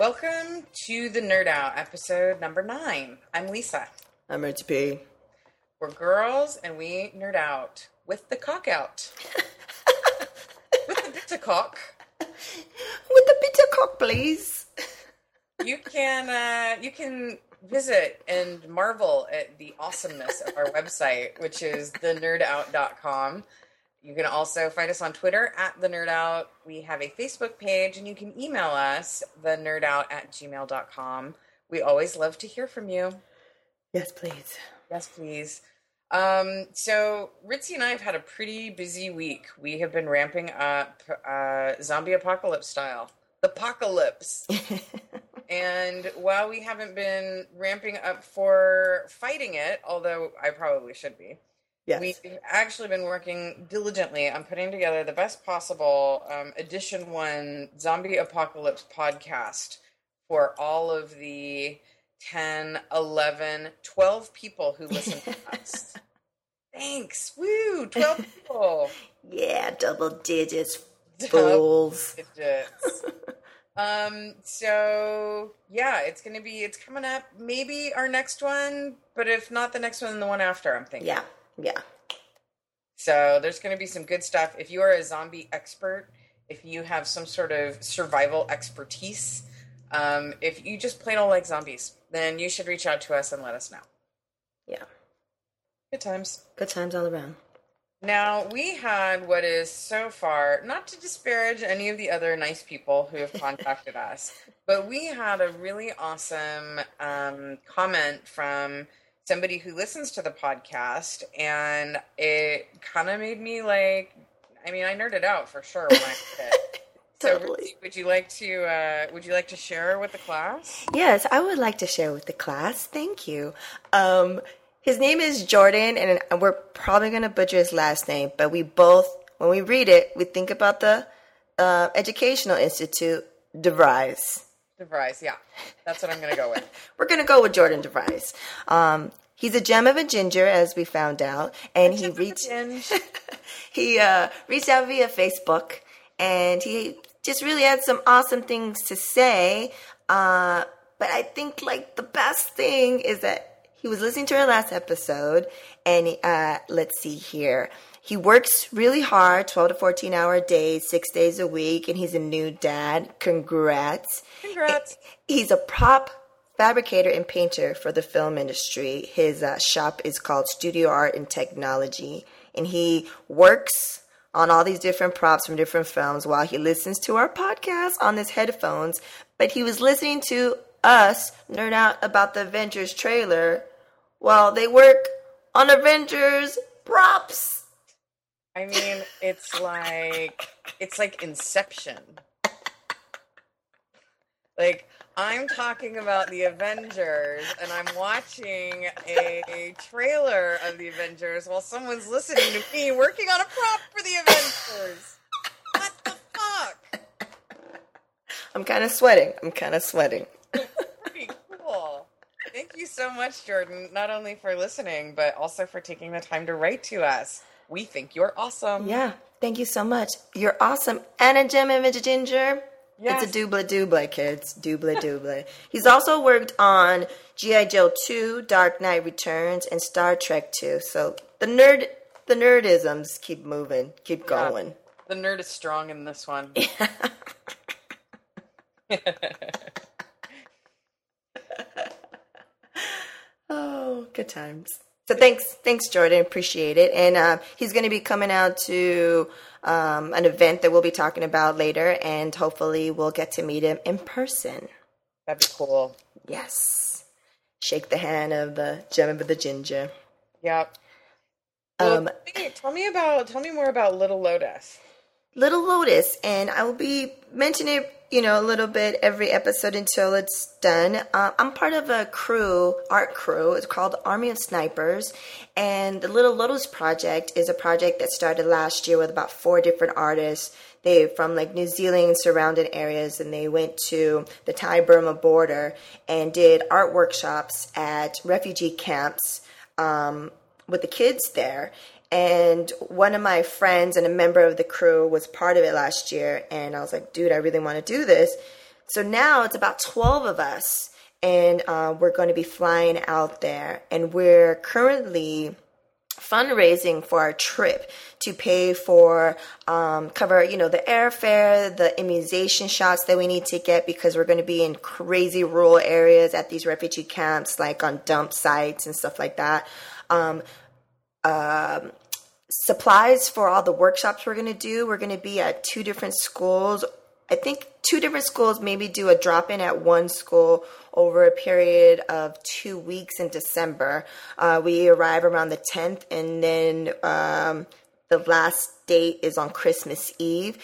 Welcome to the Nerd Out, episode number nine. I'm Lisa. I'm ready. We're girls and we nerd out with the cock out. with the bitter cock. With the bitter cock, please. You can uh, you can visit and marvel at the awesomeness of our website, which is thenerdout.com. You can also find us on Twitter at the Nerd Out. We have a Facebook page, and you can email us the nerdout at gmail.com. We always love to hear from you. Yes, please. Yes, please. Um, so Ritzy and I have had a pretty busy week. We have been ramping up uh, zombie apocalypse style, the apocalypse. and while we haven't been ramping up for fighting it, although I probably should be, Yes. we've actually been working diligently on putting together the best possible um, edition one zombie apocalypse podcast for all of the 10 11 12 people who listen to us. Thanks. Woo. 12 people. Yeah, double digits, Double digits. um so yeah it's gonna be it's coming up maybe our next one but if not the next one the one after i'm thinking. Yeah, yeah. So there's going to be some good stuff. If you are a zombie expert, if you have some sort of survival expertise, um, if you just plain old like zombies, then you should reach out to us and let us know. Yeah. Good times. Good times all around. Now, we had what is so far, not to disparage any of the other nice people who have contacted us, but we had a really awesome um, comment from somebody who listens to the podcast, and it kind of made me like, I mean, I nerded out for sure when I it. So, Totally. Ritzy, would you like to? Uh, would you like to share with the class? Yes, I would like to share with the class. Thank you. Um, his name is Jordan, and we're probably going to butcher his last name, but we both, when we read it, we think about the uh, Educational Institute, DeVries. DeVries, yeah, that's what I'm going to go with. We're going to go with Jordan DeVries. Um, he's a gem of a ginger, as we found out, and he reached he uh, reached out via Facebook, and he just really had some awesome things to say. Uh, but I think like the best thing is that he was listening to our last episode, and uh, let's see here. He works really hard, 12 to 14 hour days, six days a week, and he's a new dad. Congrats. Congrats. He's a prop fabricator and painter for the film industry. His uh, shop is called Studio Art and Technology, and he works on all these different props from different films while he listens to our podcast on his headphones. But he was listening to us nerd out about the Avengers trailer while they work on Avengers props. I mean, it's like it's like Inception. Like I'm talking about the Avengers and I'm watching a trailer of the Avengers while someone's listening to me working on a prop for the Avengers. What the fuck? I'm kind of sweating. I'm kind of sweating. Pretty cool. Thank you so much, Jordan, not only for listening, but also for taking the time to write to us. We think you're awesome. Yeah, thank you so much. You're awesome. And a gem image ginger. Yes. It's a double double, kids. Double double. He's also worked on G.I. Joe 2, Dark Knight Returns, and Star Trek 2. So the nerd the nerdisms keep moving, keep Yeah. going. The nerd is strong in this one. Oh, good times. So thanks, thanks, Jordan. Appreciate it. And uh, he's going to be coming out to um, an event that we'll be talking about later, and hopefully we'll get to meet him in person. That'd be cool. Yes. Shake the hand of the gem of the ginger. Yep. Well, Um, tell, me, tell me about tell me more about Little Lotus. Little Lotus, and I will be mentioning it, you know, a little bit every episode until it's done. Uh, I'm part of a crew, art crew. It's called Army of Snipers, and the Little Lotus project is a project that started last year with about four different artists. They from like New Zealand and surrounding areas, and they went to the Thai Burma border and did art workshops at refugee camps um, with the kids there. And one of my friends and a member of the crew was part of it last year. And I was like, dude, I really want to do this. So now it's about 12 of us, and uh, we're going to be flying out there. And we're currently fundraising for our trip to pay for um, cover you know the airfare the immunization shots that we need to get because we're going to be in crazy rural areas at these refugee camps like on dump sites and stuff like that um, uh, supplies for all the workshops we're going to do we're going to be at two different schools i think two different schools maybe do a drop in at one school over a period of two weeks in December. Uh, we arrive around the 10th, and then um, the last date is on Christmas Eve.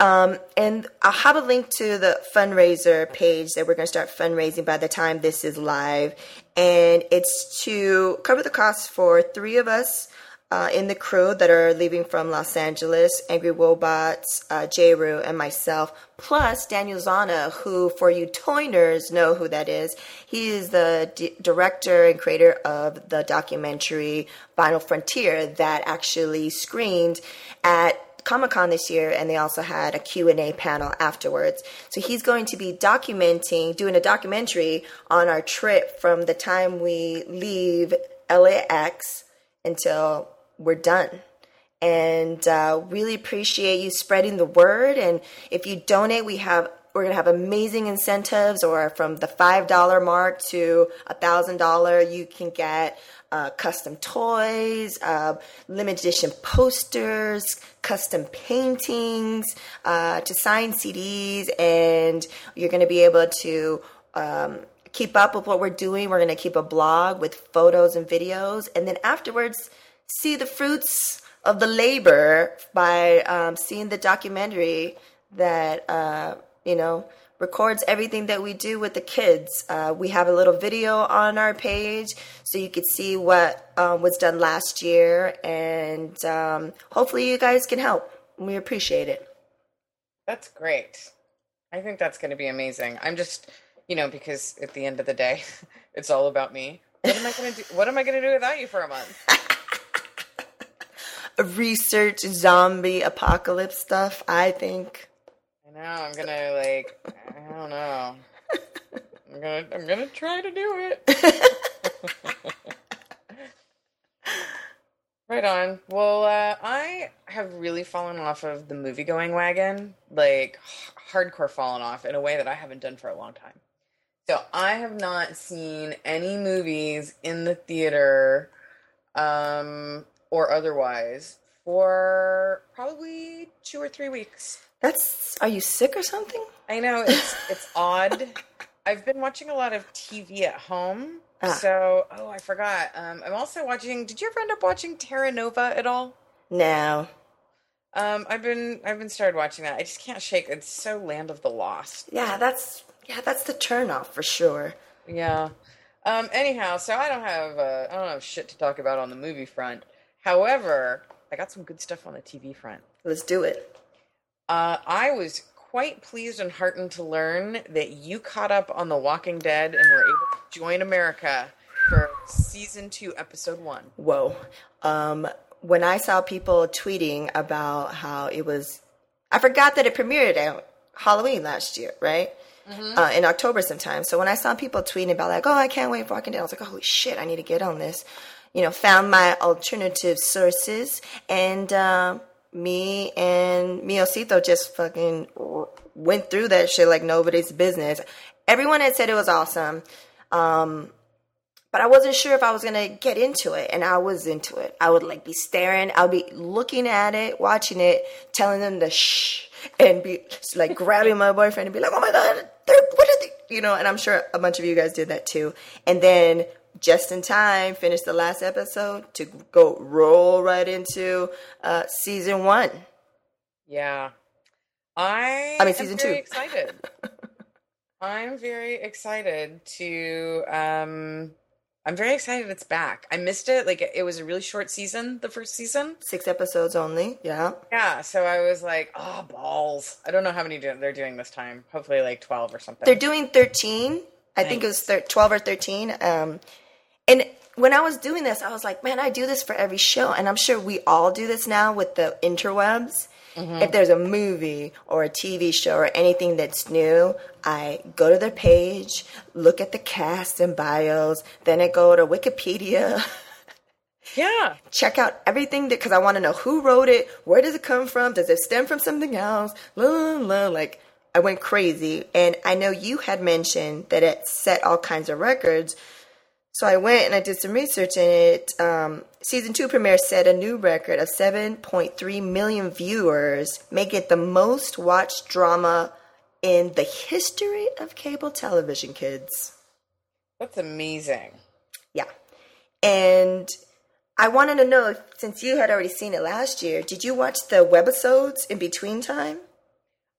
Um, and I'll have a link to the fundraiser page that we're going to start fundraising by the time this is live. And it's to cover the costs for three of us uh, in the crew that are leaving from Los Angeles, Angry Woebots, uh, Jeru, and myself, plus Daniel Zana, who, for you Toyners, know who that is. He is the d- director and creator of the documentary Vinyl Frontier that actually screened at Comic Con this year, and they also had a Q&A panel afterwards. So he's going to be documenting, doing a documentary on our trip from the time we leave LAX until we're done. And uh, really appreciate you spreading the word. And if you donate, we have we're gonna have amazing incentives, or from the five dollar mark to a thousand dollar, you can get uh, custom toys, uh, limited edition posters, custom paintings, uh, to sign CDs, and you're going to be able to um, keep up with what we're doing. We're going to keep a blog with photos and videos, and then afterwards see the fruits of the labor by um, seeing the documentary that uh, you know records everything that we do with the kids. Uh, we have a little video on our page so you could see what um, was done last year, and um, hopefully you guys can help. We appreciate it. That's great. I think that's going to be amazing. I'm just, you know, because at the end of the day, it's all about me. What am I going to do? What am I going to do without you for a month? research zombie apocalypse stuff, I think. I know, I'm gonna like I don't know. I'm gonna I'm gonna try to do it. right on. Well, uh, I have really fallen off of the movie going wagon, like hardcore fallen off in a way that I haven't done for a long time. So I have not seen any movies in the theater um, or otherwise for probably two or three weeks. That's are you sick or something? I know it's it's odd. I've been watching a lot of TV at home. Ah. So, oh, I forgot. Um, I'm also watching. Did you ever end up watching Terra Nova at all? No. Um, I've been I've been started watching that. I just can't shake. It's so Land of the Lost. Yeah, that's yeah, that's the turnoff for sure. Yeah. Um, anyhow, so I don't have uh, I don't have shit to talk about on the movie front. However, I got some good stuff on the TV front. Let's do it. Uh, I was quite pleased and heartened to learn that you caught up on The Walking Dead and were able to join America for season two, episode one. Whoa. Um, when I saw people tweeting about how it was, I forgot that it premiered at Halloween last year, right? Mm-hmm. Uh, in October sometime. So when I saw people tweeting about like, oh, I can't wait for Walking Dead, I was like, holy shit, I need to get on this you know, found my alternative sources, and uh, me and Miocito just fucking went through that shit like nobody's business. Everyone had said it was awesome, um, but I wasn't sure if I was gonna get into it, and I was into it. I would like be staring, I would be looking at it, watching it, telling them to shh, and be like grabbing my boyfriend and be like, "Oh my god, what are they?" You know, and I'm sure a bunch of you guys did that too. And then just in time, finish the last episode to go roll right into uh, season one. Yeah, I. I mean, season two. Excited. I'm very excited to. um I'm very excited it's back. I missed it. Like it was a really short season, the first season. Six episodes only. Yeah. Yeah. So I was like, oh balls. I don't know how many they're doing this time. Hopefully like twelve or something. They're doing thirteen. I nice. think it was thir- twelve or thirteen. Um, and when I was doing this, I was like, man, I do this for every show. And I'm sure we all do this now with the interwebs. Mm-hmm. If there's a movie or a TV show or anything that's new, I go to their page, look at the cast and bios, then I go to Wikipedia. Yeah. check out everything because I want to know who wrote it, where does it come from, does it stem from something else, la, la, la. like I went crazy. And I know you had mentioned that it set all kinds of records. So I went and I did some research and it. Um, season two premiere set a new record of 7.3 million viewers, make it the most watched drama in the history of cable television, kids. That's amazing. Yeah. And I wanted to know, since you had already seen it last year, did you watch the webisodes in between time?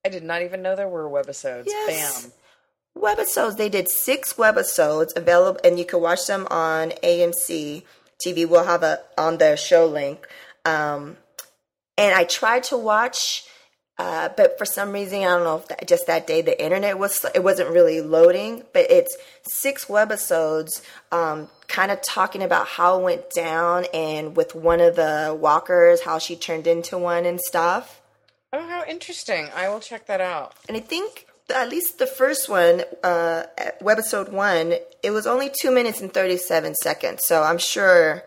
I did not even know there were webisodes. Yes. Bam. Webisodes, they did six webisodes available, and you can watch them on AMC TV. We'll have a on the show link. Um, and I tried to watch, uh, but for some reason, I don't know if that, just that day the internet was it wasn't really loading. But it's six webisodes, um, kind of talking about how it went down, and with one of the walkers, how she turned into one and stuff. Oh, how interesting. I will check that out. And I think at least the first one, uh, webisode one, it was only two minutes and 37 seconds. So I'm sure.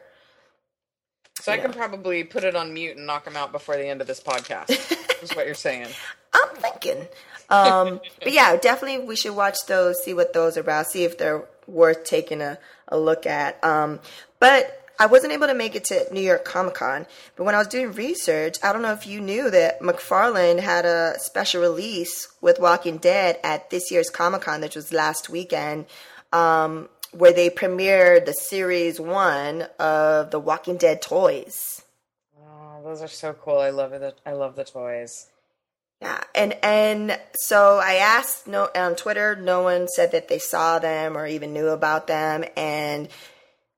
So I Yeah. can probably put it on mute and knock them out before the end of this podcast. is what you're saying. I'm thinking. Um, but yeah, definitely we should watch those, see what those are about, see if they're worth taking a, a look at. Um, but I wasn't able to make it to New York Comic Con. But when I was doing research, I don't know if you knew that McFarlane had a special release with Walking Dead at this year's Comic Con, which was last weekend, um, where they premiered the series one of the Walking Dead toys. Oh, those are so cool. I love it. I love the toys. Yeah, and and so I asked no on Twitter. No one said that they saw them or even knew about them, and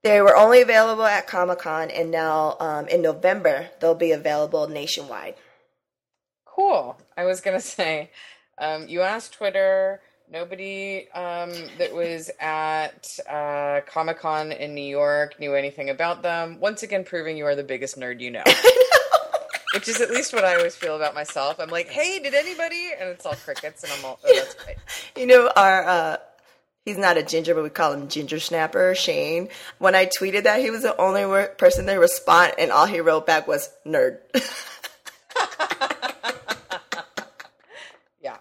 they were only available at Comic Con. And now um, in November they'll be available nationwide. Cool. I was gonna say, um, you asked Twitter. Nobody um, that was at uh, Comic Con in New York knew anything about them. Once again, proving you are the biggest nerd you know. Which is at least what I always feel about myself. I'm like, hey, did anybody? And it's all crickets, and I'm all, oh, that's great. You know, our uh, he's not a ginger, but we call him Ginger Snapper Shane. When I tweeted that, he was the only person to respond, and all he wrote back was nerd. Yeah,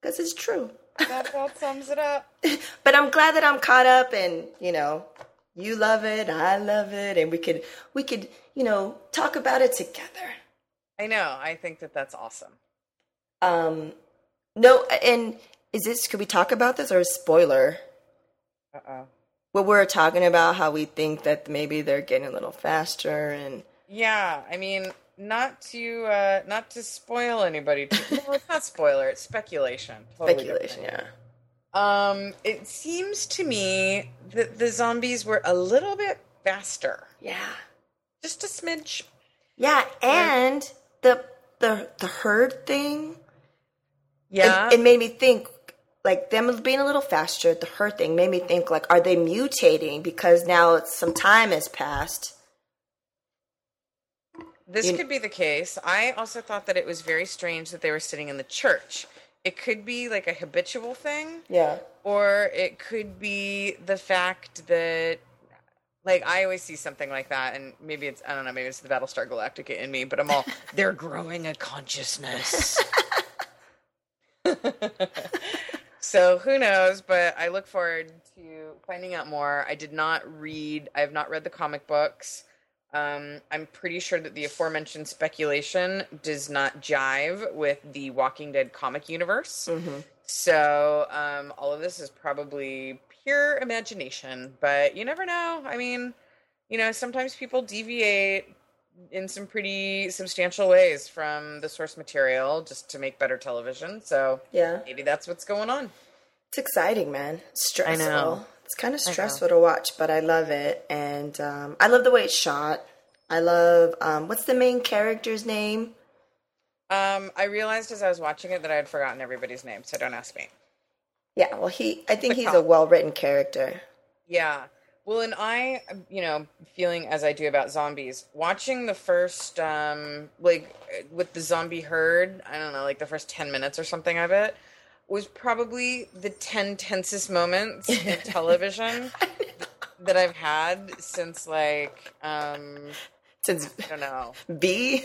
Because it's true. that about sums it up. but I'm glad that I'm caught up and you know you love it I love it and we could we could you know talk about it together I know. I think that that's awesome. um no and is this could we talk about this or a spoiler Uh oh. well we're talking about how we think that maybe they're getting a little faster and Yeah, I mean, not to uh, not to spoil anybody. Too, no, it's not spoiler. It's speculation. Totally speculation different. yeah Um, it seems to me that the zombies were a little bit faster, yeah just a smidge. yeah and the the the herd thing Yeah, it, it made me think like them being a little faster the herd thing made me think like are they mutating because now it's, some time has passed this you- could be the case. I also thought that it was very strange that they were sitting in the church. It could be like a habitual thing, yeah or it could be the fact that like I always see something like that and maybe it's I don't know, maybe it's the Battlestar Galactica in me, but I'm all they're growing a consciousness. so who knows, but I look forward to finding out more. I did not read I have not read the comic books. Um, I'm pretty sure that the aforementioned speculation does not jive with the Walking Dead comic universe. So um, all of this is probably pure imagination, but you never know. I mean, you know, sometimes people deviate in some pretty substantial ways from the source material just to make better television. So yeah maybe that's what's going on. It's exciting, man. Stressful. know. It's kind of stressful to watch, but I love it, and um, I love the way it's shot. I love um, what's the main character's name? Um, I realized as I was watching it that I had forgotten everybody's name, so don't ask me. Yeah, well, he. I think he's a well written character. Yeah. Well, and I, you know, feeling as I do about zombies, watching the first, um, like, with the zombie herd, I don't know, like the first 10 minutes or something of it, was probably the 10 tensest moments in television that I've had since, like, um, Since I don't know. B?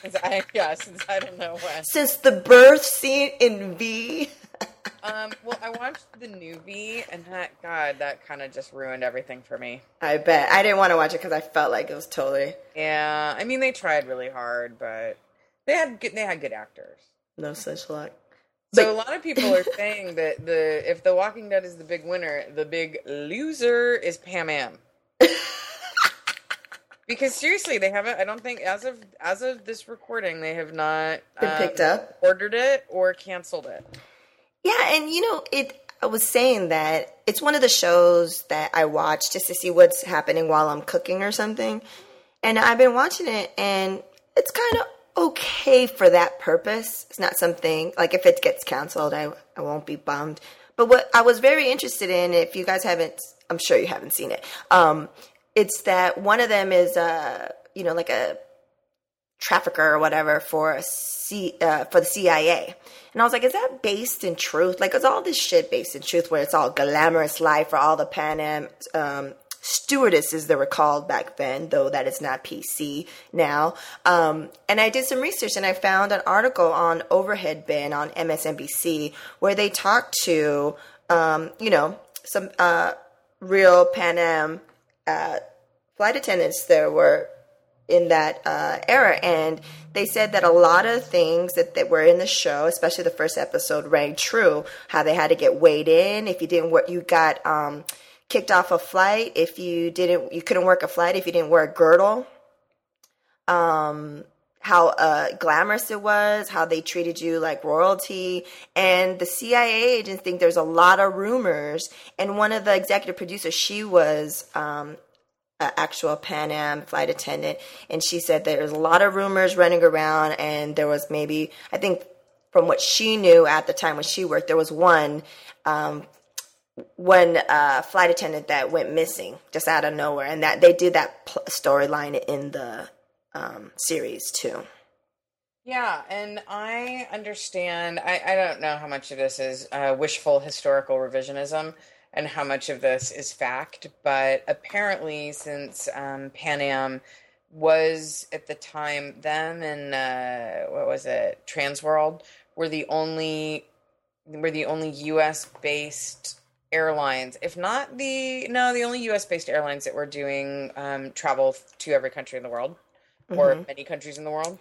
Since I, yeah, since I don't know when. since the birth scene in V. Um, well, I watched the newbie, and that, God, that kind of just ruined everything for me. I bet I didn't want to watch it because I felt like it was totally Yeah, I mean, they tried really hard, but they had good, they had good actors. no such luck. So But- a lot of people are saying that the if The Walking Dead is the big winner, the big loser is Pan Am. because seriously, they haven't. I don't think as of as of this recording, they have not Been um, picked up? ordered it, or canceled it. Yeah, and you know, it. I was saying that it's one of the shows that I watch just to see what's happening while I'm cooking or something. And I've been watching it, and it's kind of okay for that purpose. It's not something like if it gets canceled, I I won't be bummed. But what I was very interested in, if you guys haven't, I'm sure you haven't seen it. Um, it's that one of them is uh, you know, like a trafficker or whatever for C, uh, for the CIA. And I was like, is that based in truth? Like, is all this shit based in truth where it's all glamorous life for all the Pan Am um, stewardesses that were called back then, though that is not PC now. Um, and I did some research and I found an article on Overhead Bin on MSNBC where they talked to, um, you know, some uh, real Pan Am uh, flight attendants that were in that uh, era. And they said that a lot of things that, that were in the show especially the first episode rang true. How they had to get weighed in. If you didn't work you got um, kicked off a flight. If you didn't you couldn't work a flight if you didn't wear a girdle. Um, how uh, glamorous it was, how they treated you like royalty. And the CIA agents think there's a lot of rumors. And one of the executive producers, she was um, an actual Pan Am flight attendant, and she said there's a lot of rumors running around, and there was maybe, I think, from what she knew at the time when she worked, there was one. Um, one uh, flight attendant that went missing just out of nowhere, and that they did that pl- storyline in the um, series too. Yeah, and I understand. I, I don't know how much of this is uh, wishful historical revisionism and how much of this is fact, but apparently, since um, Pan Am was at the time, them and uh, what was it, Transworld were the only were the only U.S. based airlines, if not the no, the only U.S. based airlines that were doing um, travel to every country in the world or many countries in the world.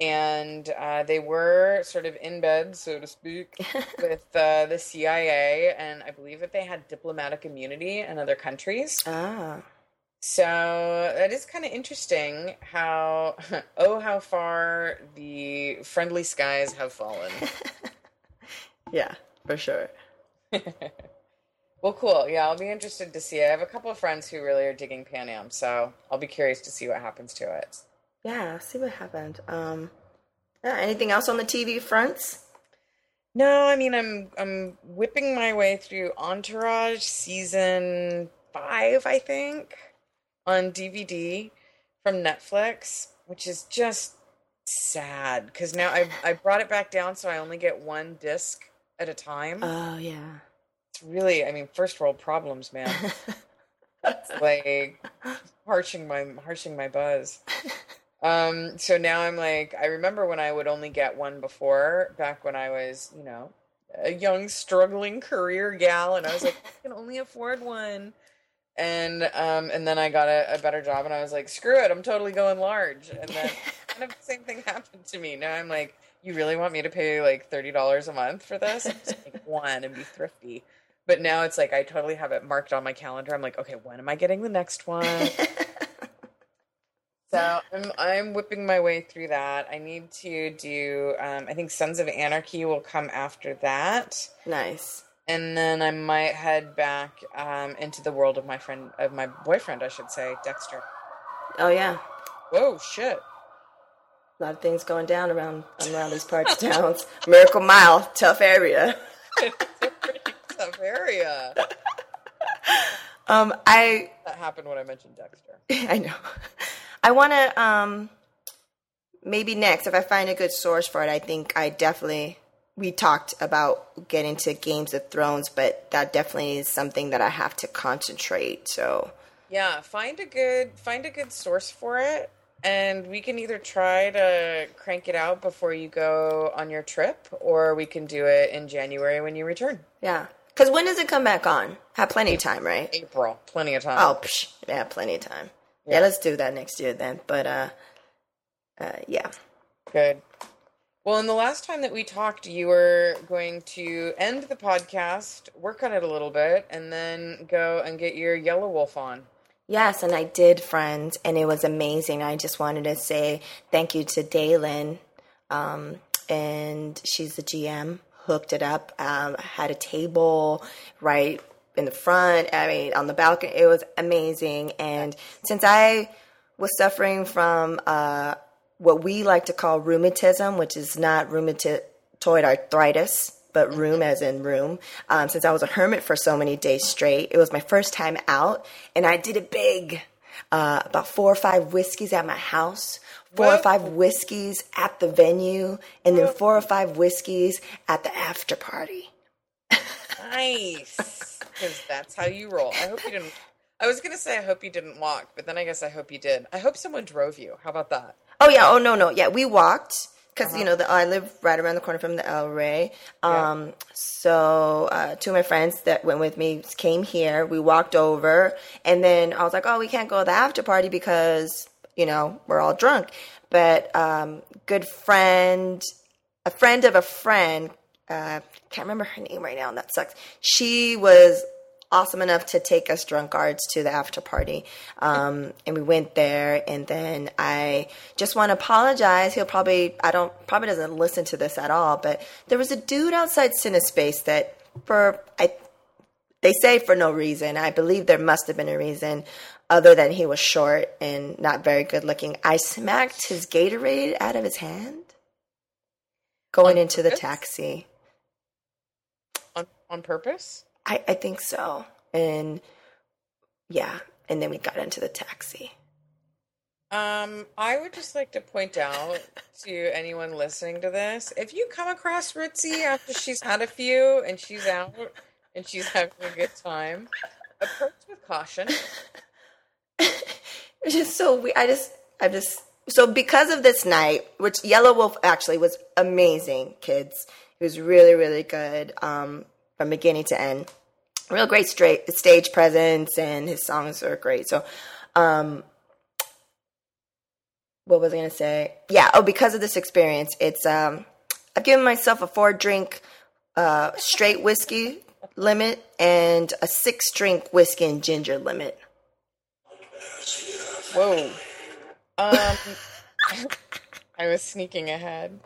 And uh, they were sort of in bed, so to speak, with uh, the CIA, and I believe that they had diplomatic immunity in other countries. Ah, So that is kind of interesting how, oh, how far the friendly skies have fallen. yeah, for sure. Well, cool. Yeah, I'll be interested to see. I have a couple of friends who really are digging Pan Am, so I'll be curious to see what happens to it. Yeah, see what happened. Um, yeah, anything else on the TV fronts? No, I mean I'm I'm whipping my way through Entourage season five, I think, on DVD from Netflix, which is just sad because now I I brought it back down so I only get one disc at a time. Oh yeah. it's really, I mean, first world problems, man. It's like harshing my harshing my buzz. Um, so now I'm like, I remember when I would only get one before, back when I was, you know, a young struggling career gal, and I was like, I can only afford one. And um, and then I got a, a better job, and I was like, screw it, I'm totally going large. And then kind of the same thing happened to me. Now I'm like, you really want me to pay like thirty dollars a month for this? Take one and be thrifty. But now it's like I totally have it marked on my calendar. I'm like, okay, when am I getting the next one? So I'm I'm whipping my way through that. I need to do. Um, I think Sons of Anarchy will come after that, nice. and then I might head back um, into the world of my friend of my boyfriend, I should say, Dexter. Oh yeah. Whoa, shit! A lot of things going down around around these parts of towns. Miracle Mile, tough area. It's a pretty tough area. um, I that happened when I mentioned Dexter. I know. I want to um maybe next if I find a good source for it. I think I definitely we talked about getting to Games of Thrones, but that definitely is something that I have to concentrate. So Yeah, find a good find a good source for it, and we can either try to crank it out before you go on your trip, or we can do it in January when you return. yeah, because when does it come back on? Have plenty of time, right? April, plenty of time. Oh, psh, yeah, plenty of time. Yeah. Yeah. let's do that next year then. But uh, uh, yeah, Good. Well, in the last time that we talked, you were going to end the podcast, work on it a little bit, and then go and get your Yelawolf on. yes, and I did, friends, and it was amazing. I just wanted to say thank you to Daylin, um, and she's the GM. Hooked it up, um, had a table right in the front. I mean, on the balcony. It was amazing. And since I was suffering from uh, what we like to call rheumatism, which is not rheumatoid arthritis, but room as in room. Um, since I was a hermit for so many days straight, it was my first time out, and I did it big. Uh, about four or five whiskeys at my house, four or five whiskeys at the venue, and then four or five whiskeys at the after party. Nice. Because that's how you roll. I hope you didn't. I was going to say, I hope you didn't walk, but then I guess I hope you did. I hope someone drove you. How about that? Oh yeah. Oh no, no. Yeah, we walked because you know the, I live right around the corner from the El Rey. Um, so uh, two of my friends that went with me came here. We walked over, and then I was like, "Oh, we can't go to the after party because you know we're all drunk." But um, good friend, a friend of a friend, uh, can't remember her name right now, and that sucks. She was awesome enough to take us drunkards to the after party. Um, and we went there and then I just want to apologize. He'll probably, I don't, probably doesn't listen to this at all, but there was a dude outside Cinespace that for, I, they say for no reason. I believe there must have been a reason other than he was short and not very good looking. I smacked his Gatorade out of his hand going into the taxi. On, purpose? I, I think so. And yeah, and then we got into the taxi. Um, I would just like to point out to anyone listening to this, if you come across Ritzy after she's had a few and she's out and she's having a good time, approach with caution. It's just so we I just I just so because of this night, which Yelawolf actually was amazing, kids. It was really, really good, um, from beginning to end. Real great straight stage presence and his songs are great. So um what was I gonna say? Yeah, oh because of this experience, it's um I've given myself a four drink uh straight whiskey limit and a six drink whiskey and ginger limit. Whoa. Um, I was sneaking ahead.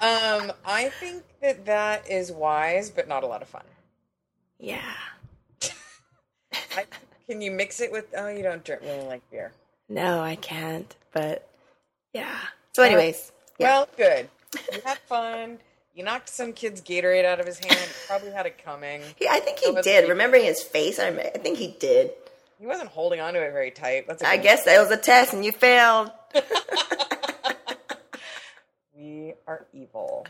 Um, I think that that is wise, but not a lot of fun. Yeah. I, can you mix it with? Oh, you don't drink really like beer. No, I can't. But yeah. So, anyways, yeah. Well, good. You had fun. You knocked some kid's Gatorade out of his hand. Probably had it coming. yeah, I think he was did. Remembering his face, I, I think he did. He wasn't holding onto it very tight. That's. a I guess that was a test, and you failed. are evil.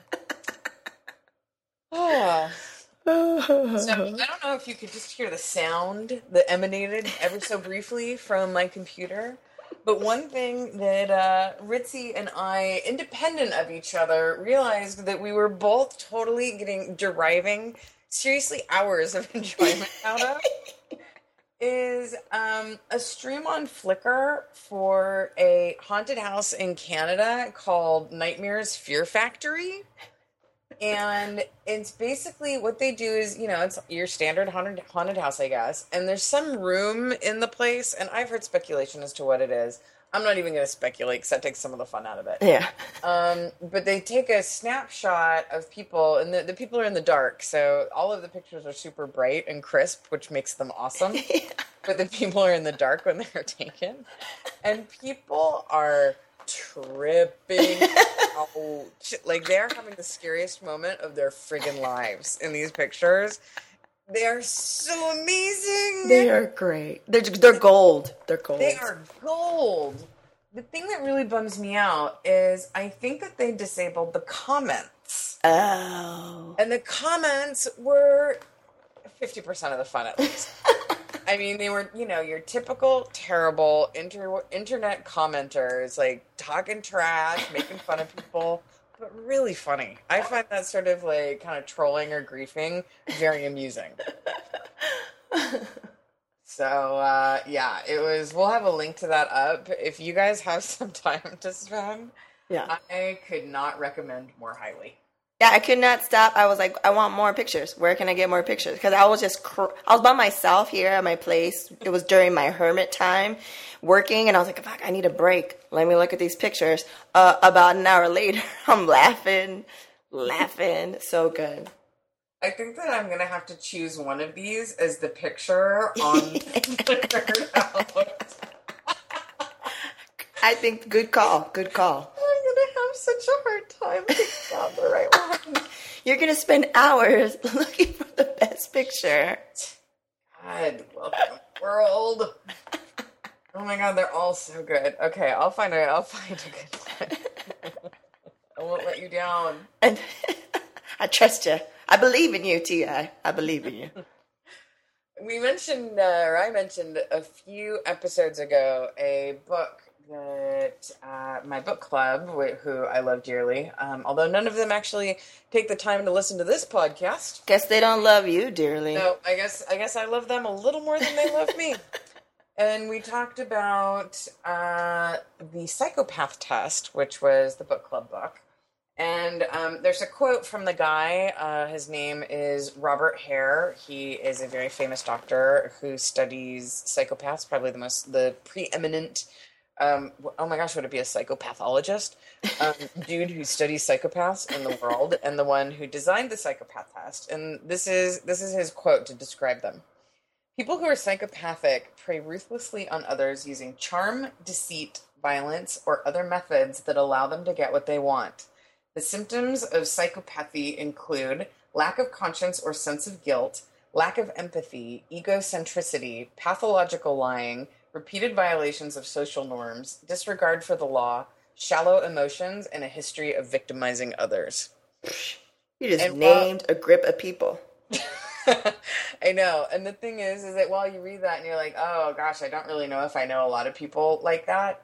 So I don't know if you could just hear the sound that emanated ever so briefly from my computer. But one thing that uh, Ritzy and I, independent of each other, realized that we were both totally getting deriving seriously hours of enjoyment out of is um, a stream on Flickr for a haunted house in Canada called Nightmares Fear Factory. And it's basically what they do is you know it's your standard haunted haunted house i guess. And there's some room in the place and i've heard speculation as to what it is i'm not even going to speculate because that takes some of the fun out of it. Yeah. um, but they take a snapshot of people and the, the people are in the dark so all of the pictures are super bright and crisp which makes them awesome. But the people are in the dark when they're taken. And people are tripping out. Like they're having the scariest moment of their friggin' lives in these pictures They are so amazing. They are great. They're they're gold. They're gold. They are gold. The thing that really bums me out is I think that they disabled the comments. Oh. And the comments were 50% of the fun at least. I mean, they were, you know, your typical terrible inter- internet commenters, like talking trash, making fun of people, but really funny. I find that sort of like kind of trolling or griefing very amusing. So uh, yeah, it was. We'll have a link to that up if you guys have some time to spend. Yeah. I could not recommend more highly. Yeah, I could not stop. I was like, I want more pictures. Where can I get more pictures? Because I was just, cr- I was by myself here at my place. It was during my hermit time working, and I was like, fuck, I need a break. Let me look at these pictures. Uh, about an hour later, I'm laughing, laughing. So good. I think that I'm gonna have to choose one of these as the picture on the. I think good call. Good call. Have such a hard time picking out the right one. You're gonna spend hours looking for the best picture. God, welcome world. Oh my god, they're all so good. Okay, I'll find a I'll find a good one. I won't let you down. And I trust you. I believe in you, Ti. I believe in you. We mentioned, uh, or I mentioned a few episodes ago, a book that uh, my book club, who I love dearly, um, although none of them actually take the time to listen to this podcast. Guess they don't love you dearly. No, I guess I guess I love them a little more than they love me. And we talked about uh, the psychopath test, which was the book club book. And um, there's a quote from the guy. Uh, his name is Robert Hare. He is a very famous doctor who studies psychopaths, probably the most, the preeminent. Um, oh my gosh, would it be a psychopathologist? Um, dude who studies psychopaths in the world, and the one who designed the psychopath test. And this is this is his quote to describe them. People who are psychopathic prey ruthlessly on others using charm, deceit, violence, or other methods that allow them to get what they want. The symptoms of psychopathy include lack of conscience or sense of guilt, lack of empathy, egocentricity, pathological lying, repeated violations of social norms, disregard for the law, shallow emotions, and a history of victimizing others. You just And while- named a grip of people. I know. And the thing is, is that while you read that and you're like, oh gosh, I don't really know if I know a lot of people like that.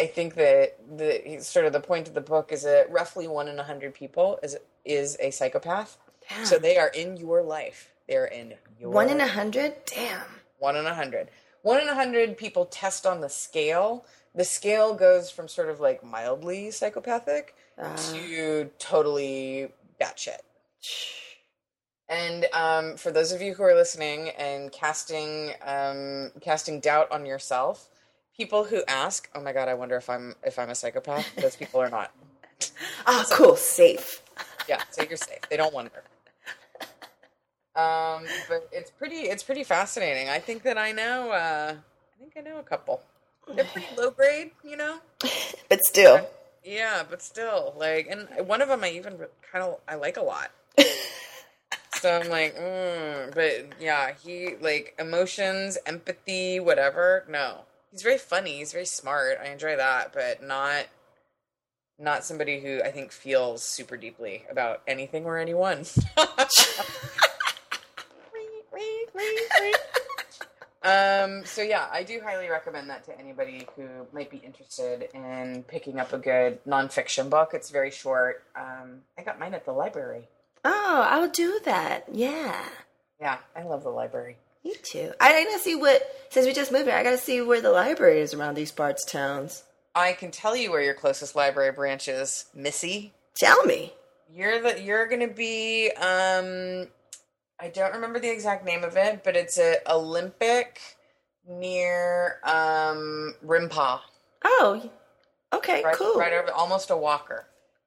I think that the sort of the point of the book is that roughly one in a hundred people is is a psychopath. Damn. So they are in your life. They're in your One in a hundred? Damn. one in a hundred. One in a hundred people test on the scale. The scale goes from sort of like mildly psychopathic Uh, to totally batshit. And um, for those of you who are listening and casting um, casting doubt on yourself, people who ask, "Oh my god, I wonder if I'm if I'm a psychopath," those people are not. oh, cool. Safe. Yeah, so you're safe. They don't wonder. Um, but it's pretty it's pretty fascinating. I think that I know. Uh, I think I know a couple. They're pretty low grade, you know. But still. Yeah, but still, like, and one of them I even kind of I like a lot. so I'm like, mm, but yeah, he like emotions, empathy, whatever. No, he's very funny. He's very smart. I enjoy that, but not not somebody who I think feels super deeply about anything or anyone. Um, so yeah, I do highly recommend that to anybody who might be interested in picking up a good nonfiction book. It's very short. Um, I got mine at the library. Oh, I'll do that. Yeah. Yeah, I love the library. Me too. I gotta see what, since we just moved here, I gotta see where the library is around these parts towns. I can tell you where your closest library branch is, Missy. Tell me. You're the you're gonna be um I don't remember the exact name of it, but it's a Olympic near um Rimpau. Oh, okay, Right, cool. right over almost a walker.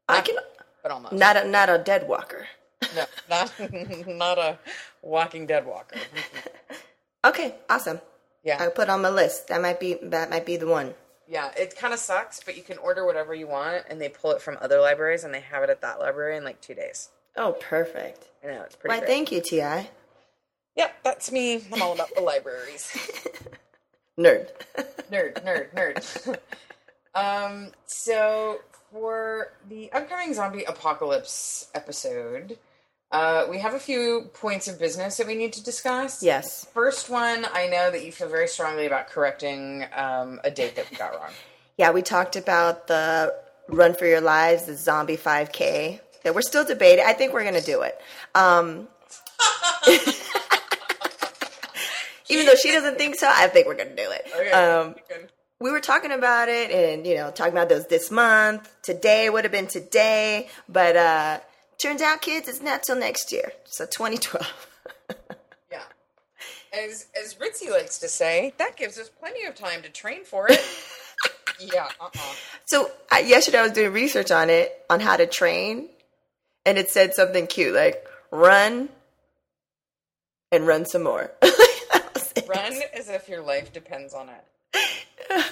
I can, But almost. not a, not a dead walker. No, not not a Walking Dead walker. Okay, awesome. Yeah, I'll put on my list. That might be, that might be the one. yeah. It kind of sucks, but you can order whatever you want, and they pull it from other libraries, and they have it at that library in like two days. Oh, perfect. I know it's pretty. Why, great. thank you, Ti. Yep, that's me. I'm all about the libraries. Nerd. nerd, nerd, nerd. um, so for the upcoming zombie apocalypse episode, uh, we have a few points of business that we need to discuss. yes. First one, I know that you feel very strongly about correcting um, a date that we got wrong. Yeah, we talked about the Run for Your Lives, the Zombie 5K. That we're still debating. I think we're going to do it. Um, even though she doesn't think so, I think we're going to do it. Okay. Um, we were talking about it and, you know, talking about those this month. Today would have been today. But uh, turns out, kids, it's not till next year. So 2012. Yeah. As as Ritzy likes to say, that gives us plenty of time to train for it. yeah. Uh. uh So I, yesterday I was doing research on it, on how to train, and it said something cute like run and run some more. That was it. Run as if your life depends on it.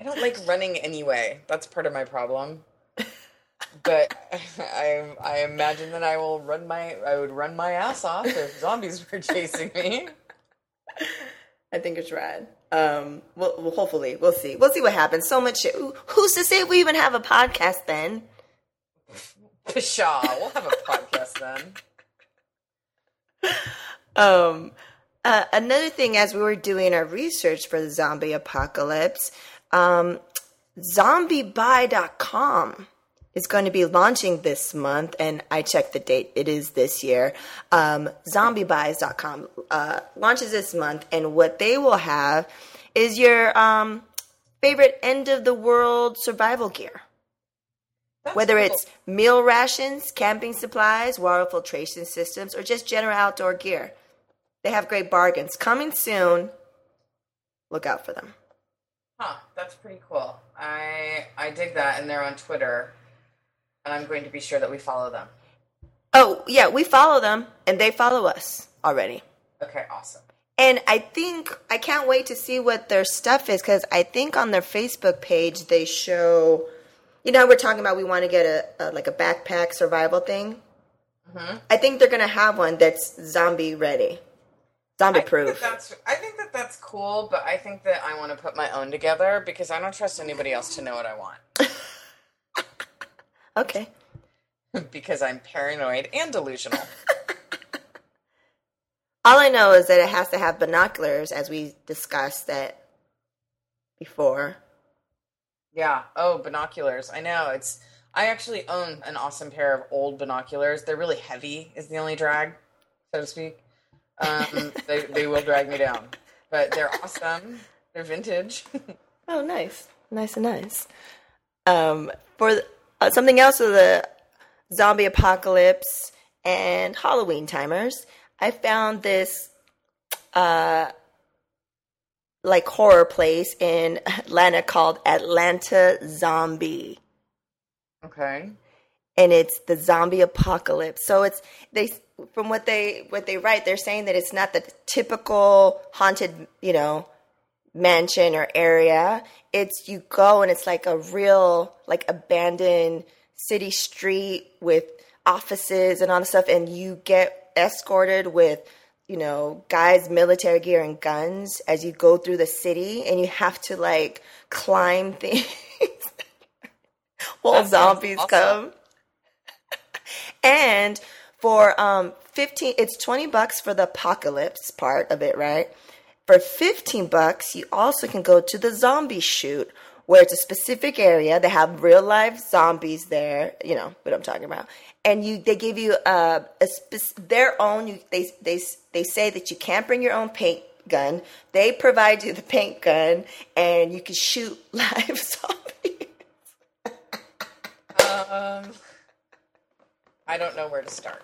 I don't like running anyway. That's part of my problem. But I I imagine that I will run my I would run my ass off if zombies were chasing me. I think it's rad. Um, well, well, hopefully we'll see. We'll see what happens. So much shit. Who's to say we even have a podcast then? Pshaw, we'll have a podcast then. Um, uh, another thing, as we were doing our research for the zombie apocalypse, um, zombiebuy.com is going to be launching this month, and I checked the date. It is this year. Um, zombiebuys.com uh, launches this month, and what they will have is your um, favorite end of the world survival gear. That's Whether cool. it's meal rations, camping supplies, water filtration systems, or just general outdoor gear, they have great bargains. Coming soon. Look out for them. Huh, that's pretty cool. I I dig that and they're on Twitter. And I'm going to be sure that we follow them. Oh, yeah, we follow them and they follow us already. Okay, awesome. And I think, I can't wait to see what their stuff is because I think on their Facebook page they show, you know, we're talking about we want to get a, a like a backpack survival thing. Mm-hmm. I think they're going to have one that's zombie ready, zombie I think, that proof. that's, I think that that's cool, but I think that I want to put my own together because I don't trust anybody else to know what I want. Okay. because I'm paranoid and delusional. All I know is that it has to have binoculars, as we discussed that before. Yeah. Oh, binoculars. I know. It's. I actually own an awesome pair of old binoculars. They're really heavy, is the only drag, so to speak. Um, they, they will drag me down. But they're awesome. They're vintage. Oh, nice, nice and nice. Um, for uh, something else with the zombie apocalypse and Halloween timers, I found this uh, like horror place in Atlanta called Atlanta Zombie. okay. and it's the zombie apocalypse. So it's they from what they what they write, they're saying that it's not the typical haunted, you know, mansion or area. It's you go and it's like a real like abandoned city street with offices and all the stuff and you get escorted with you know guys military gear and guns as you go through the city and you have to like climb things. While zombies awesome. come. And for um 15 it's 20 bucks for the apocalypse part of it right? For 15 bucks you also can go to the zombie shoot where it's a specific area they have real life zombies there you know what i'm talking about and you they give you a spec- their own you, they they they say that you can't bring your own paint gun they provide you the paint gun and you can shoot live zombies Um, I don't know where to start.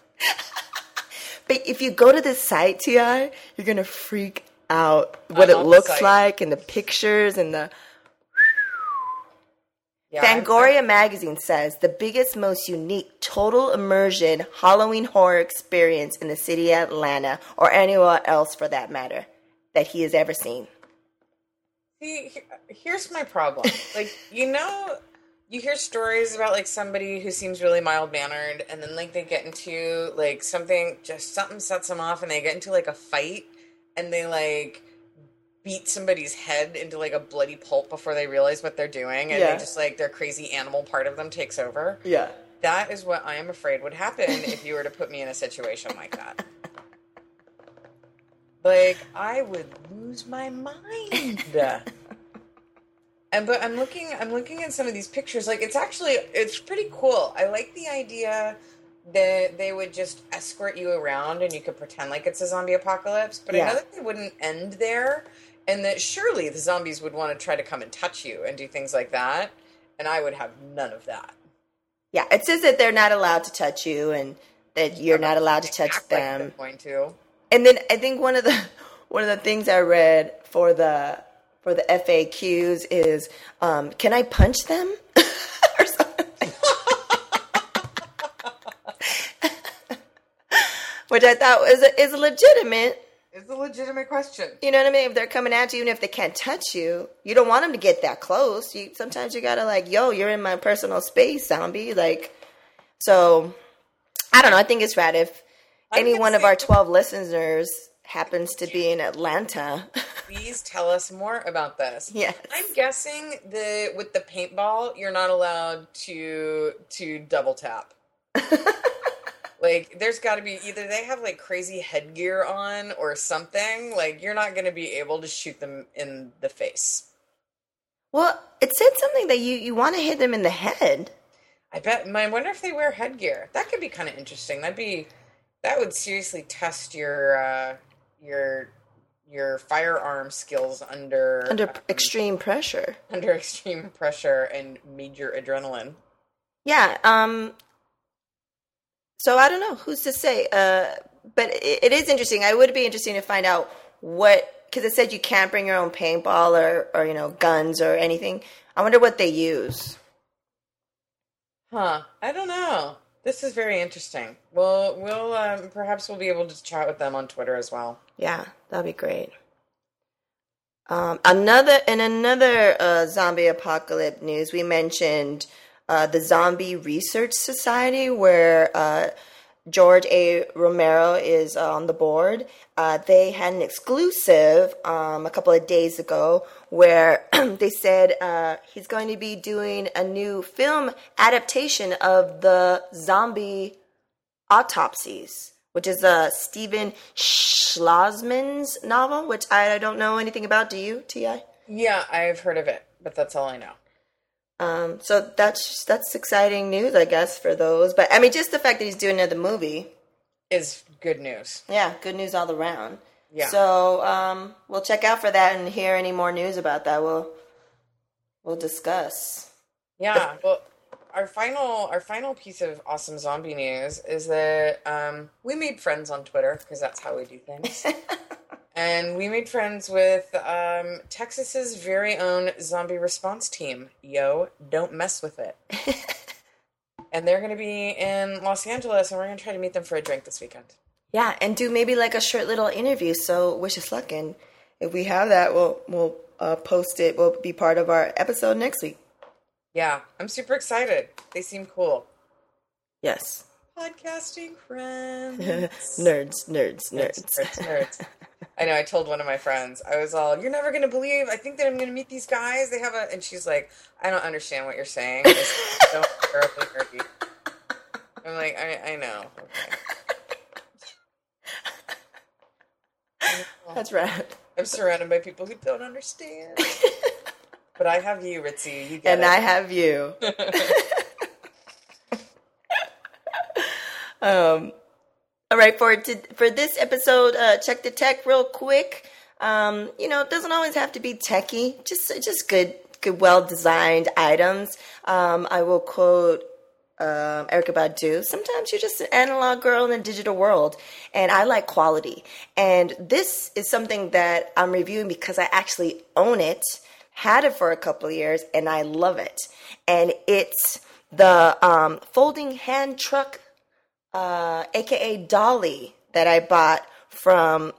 But if you go to this site, Ti, you're gonna freak out what I'm it looks like and the pictures and the Yeah, Fangoria magazine says the biggest, most unique, total immersion Halloween horror experience in the city of Atlanta or anywhere else for that matter that he has ever seen. See, he- here's my problem. Like, you know, you hear stories about like somebody who seems really mild mannered and then like they get into like something just something sets them off and they get into like a fight and they like beat somebody's head into like a bloody pulp before they realize what they're doing and Yeah. they just like their crazy animal part of them takes over. Yeah. That is what I am afraid would happen if you were to put me in a situation like that. Like I would lose my mind. And but I'm looking I'm looking at some of these pictures like it's actually it's pretty cool. I like the idea that they would just escort you around and you could pretend like it's a zombie apocalypse, but I know that they wouldn't end there and that surely the zombies would want to try to come and touch you and do things like that and I would have none of that. Yeah. It says that they're not allowed to touch you and that you're not allowed to touch like them. going to. And then I think one of the one of the things I read for the for the FAQs is, um, can I punch them? or something. Which I thought was is legitimate. It's a legitimate question. You know what I mean? If they're coming at you, even if they can't touch you, you don't want them to get that close. You sometimes you gotta like, yo, you're in my personal space, zombie. Like, so I don't know. I think it's rad if I'm any one of our twelve listeners happens to be in Atlanta. Please tell us more about this. Yes. I'm guessing the with the paintball, you're not allowed to to double tap. like there's got to be either they have like crazy headgear on or something. Like you're not going to be able to shoot them in the face. well, it said something that you you want to hit them in the head. I bet. I wonder if they wear headgear. That could be kind of interesting. That'd be that would seriously test your uh, your your firearm skills under under um, extreme pressure. under extreme pressure and major adrenaline. Yeah. Um. So I don't know who's to say. Uh, but it, it is interesting. I would be interesting to find out what because it said you can't bring your own paintball or or you know guns or anything. I wonder what they use. Huh. I don't know. This is very interesting. Well, we'll um, perhaps we'll be able to chat with them on Twitter as well. Yeah, that'd be great. Um, another in another uh, zombie apocalypse news, we mentioned uh, the Zombie Research Society, where uh, George A. Romero is uh, on the board. Uh, they had an exclusive um, a couple of days ago where they said uh, he's going to be doing a new film adaptation of the zombie autopsies, which is uh, Steven Schlozman's novel, which I don't know anything about. Do you, Ti? Yeah, I've heard of it, but that's all I know. Um, so that's that's exciting news, I guess, for those. But I mean, just the fact that he's doing another movie, Is good news. yeah, good news all around. Yeah. So um, we'll check out for that and hear any more news about that. We'll we'll discuss. Yeah. Well, our final our final piece of awesome zombie news is that um, we made friends on Twitter because that's how we do things. and we made friends with um, Texas's very own zombie response team. Yo, don't mess with it. and they're going to be in Los Angeles, and we're going to try to meet them for a drink this weekend. Yeah, and do maybe like a short little interview. So wish us luck, and if we have that, we'll we'll uh, post it. We'll be part of our episode next week. Yeah, I'm super excited. They seem cool. Yes, Podcasting friends. nerds, nerds, nerds. Nerds, nerds. I know. I told one of my friends. I was all, "You're never gonna believe. I think that I'm gonna meet these guys. They have a," and she's like, "I don't understand what you're saying. It's so terribly nerdy." I'm like, "I, I know." Okay. That's right. I'm surrounded by people who don't understand. but I have you, Ritzy. You get And it. I have you. Um, all right, for to, for this episode, uh, check the tech real quick. Um, you know, it doesn't always have to be techie. Just just good, good, well designed items. Um, I will quote um, Erykah Badu. Sometimes you're just an analog girl in a digital world, and I like quality. And this is something that I'm reviewing because I actually own it, had it for a couple of years, and I love it. And it's the um, folding hand truck, uh, aka Dolly, that I bought from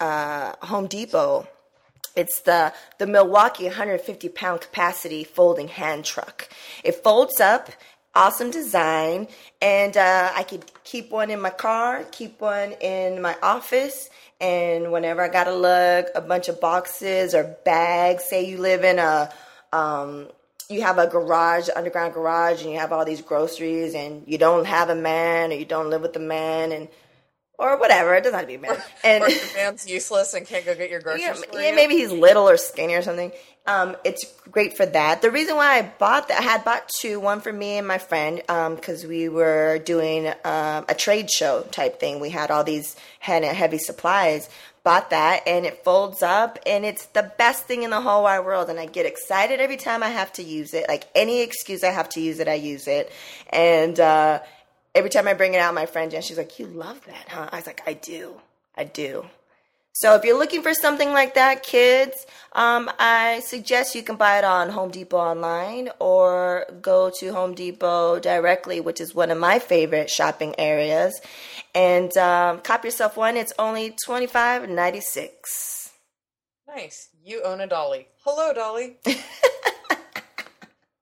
uh, Home Depot It's the the Milwaukee 150 pound capacity folding hand truck. It folds up, awesome design, and uh, I could keep one in my car, keep one in my office, and whenever I gotta lug a bunch of boxes or bags, say you live in a um, you have a garage, underground garage, and you have all these groceries, and you don't have a man, or you don't live with a man, and or whatever. It doesn't have to be a man. And or your man's useless and can't go get your groceries. yeah, for yeah, you. maybe he's little or skinny or something. Um, it's great for that. The reason why I bought that, I had bought two, one for me and my friend, because we were doing um, a trade show type thing. We had all these heavy supplies. Bought that, and it folds up, and it's the best thing in the whole wide world. And I get excited every time I have to use it. Like any excuse I have to use it, I use it. And uh, every time I bring it out, my friend Jen, she's like, "You love that, huh?" I was like, "I do, I do." So if you're looking for something like that, kids, um, I suggest you can buy it on Home Depot online or go to Home Depot directly, which is one of my favorite shopping areas, and um, cop yourself one. It's only twenty five ninety six. Nice. You own a dolly. Hello, Dolly.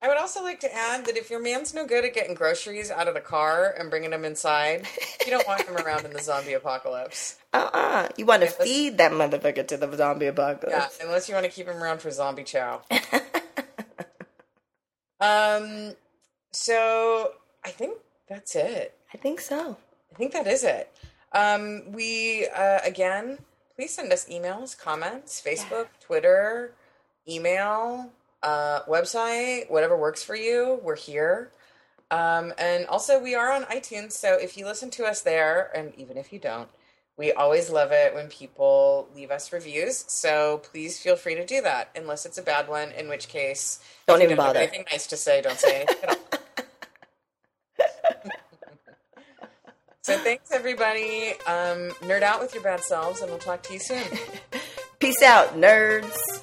I would also like to add that if your man's no good at getting groceries out of the car and bringing them inside, you don't want him around in the zombie apocalypse. Uh uh You want to let's- feed that motherfucker to the zombie apocalypse. Yeah, unless you want to keep him around for zombie chow. um, so I think that's it. I think so. I think that is it. Um, we uh, again, please send us emails, comments, Facebook, Twitter, email, uh, website, whatever works for you. We're here. Um, and also, we are on iTunes, so if you listen to us there, and even if you don't, we always love it when people leave us reviews. So please feel free to do that, unless it's a bad one, in which case, Don't if you even have bother. Anything nice to say? Don't say anything at all. So thanks everybody. Um, nerd out with your bad selves, and we'll talk to you soon. Peace out, nerds.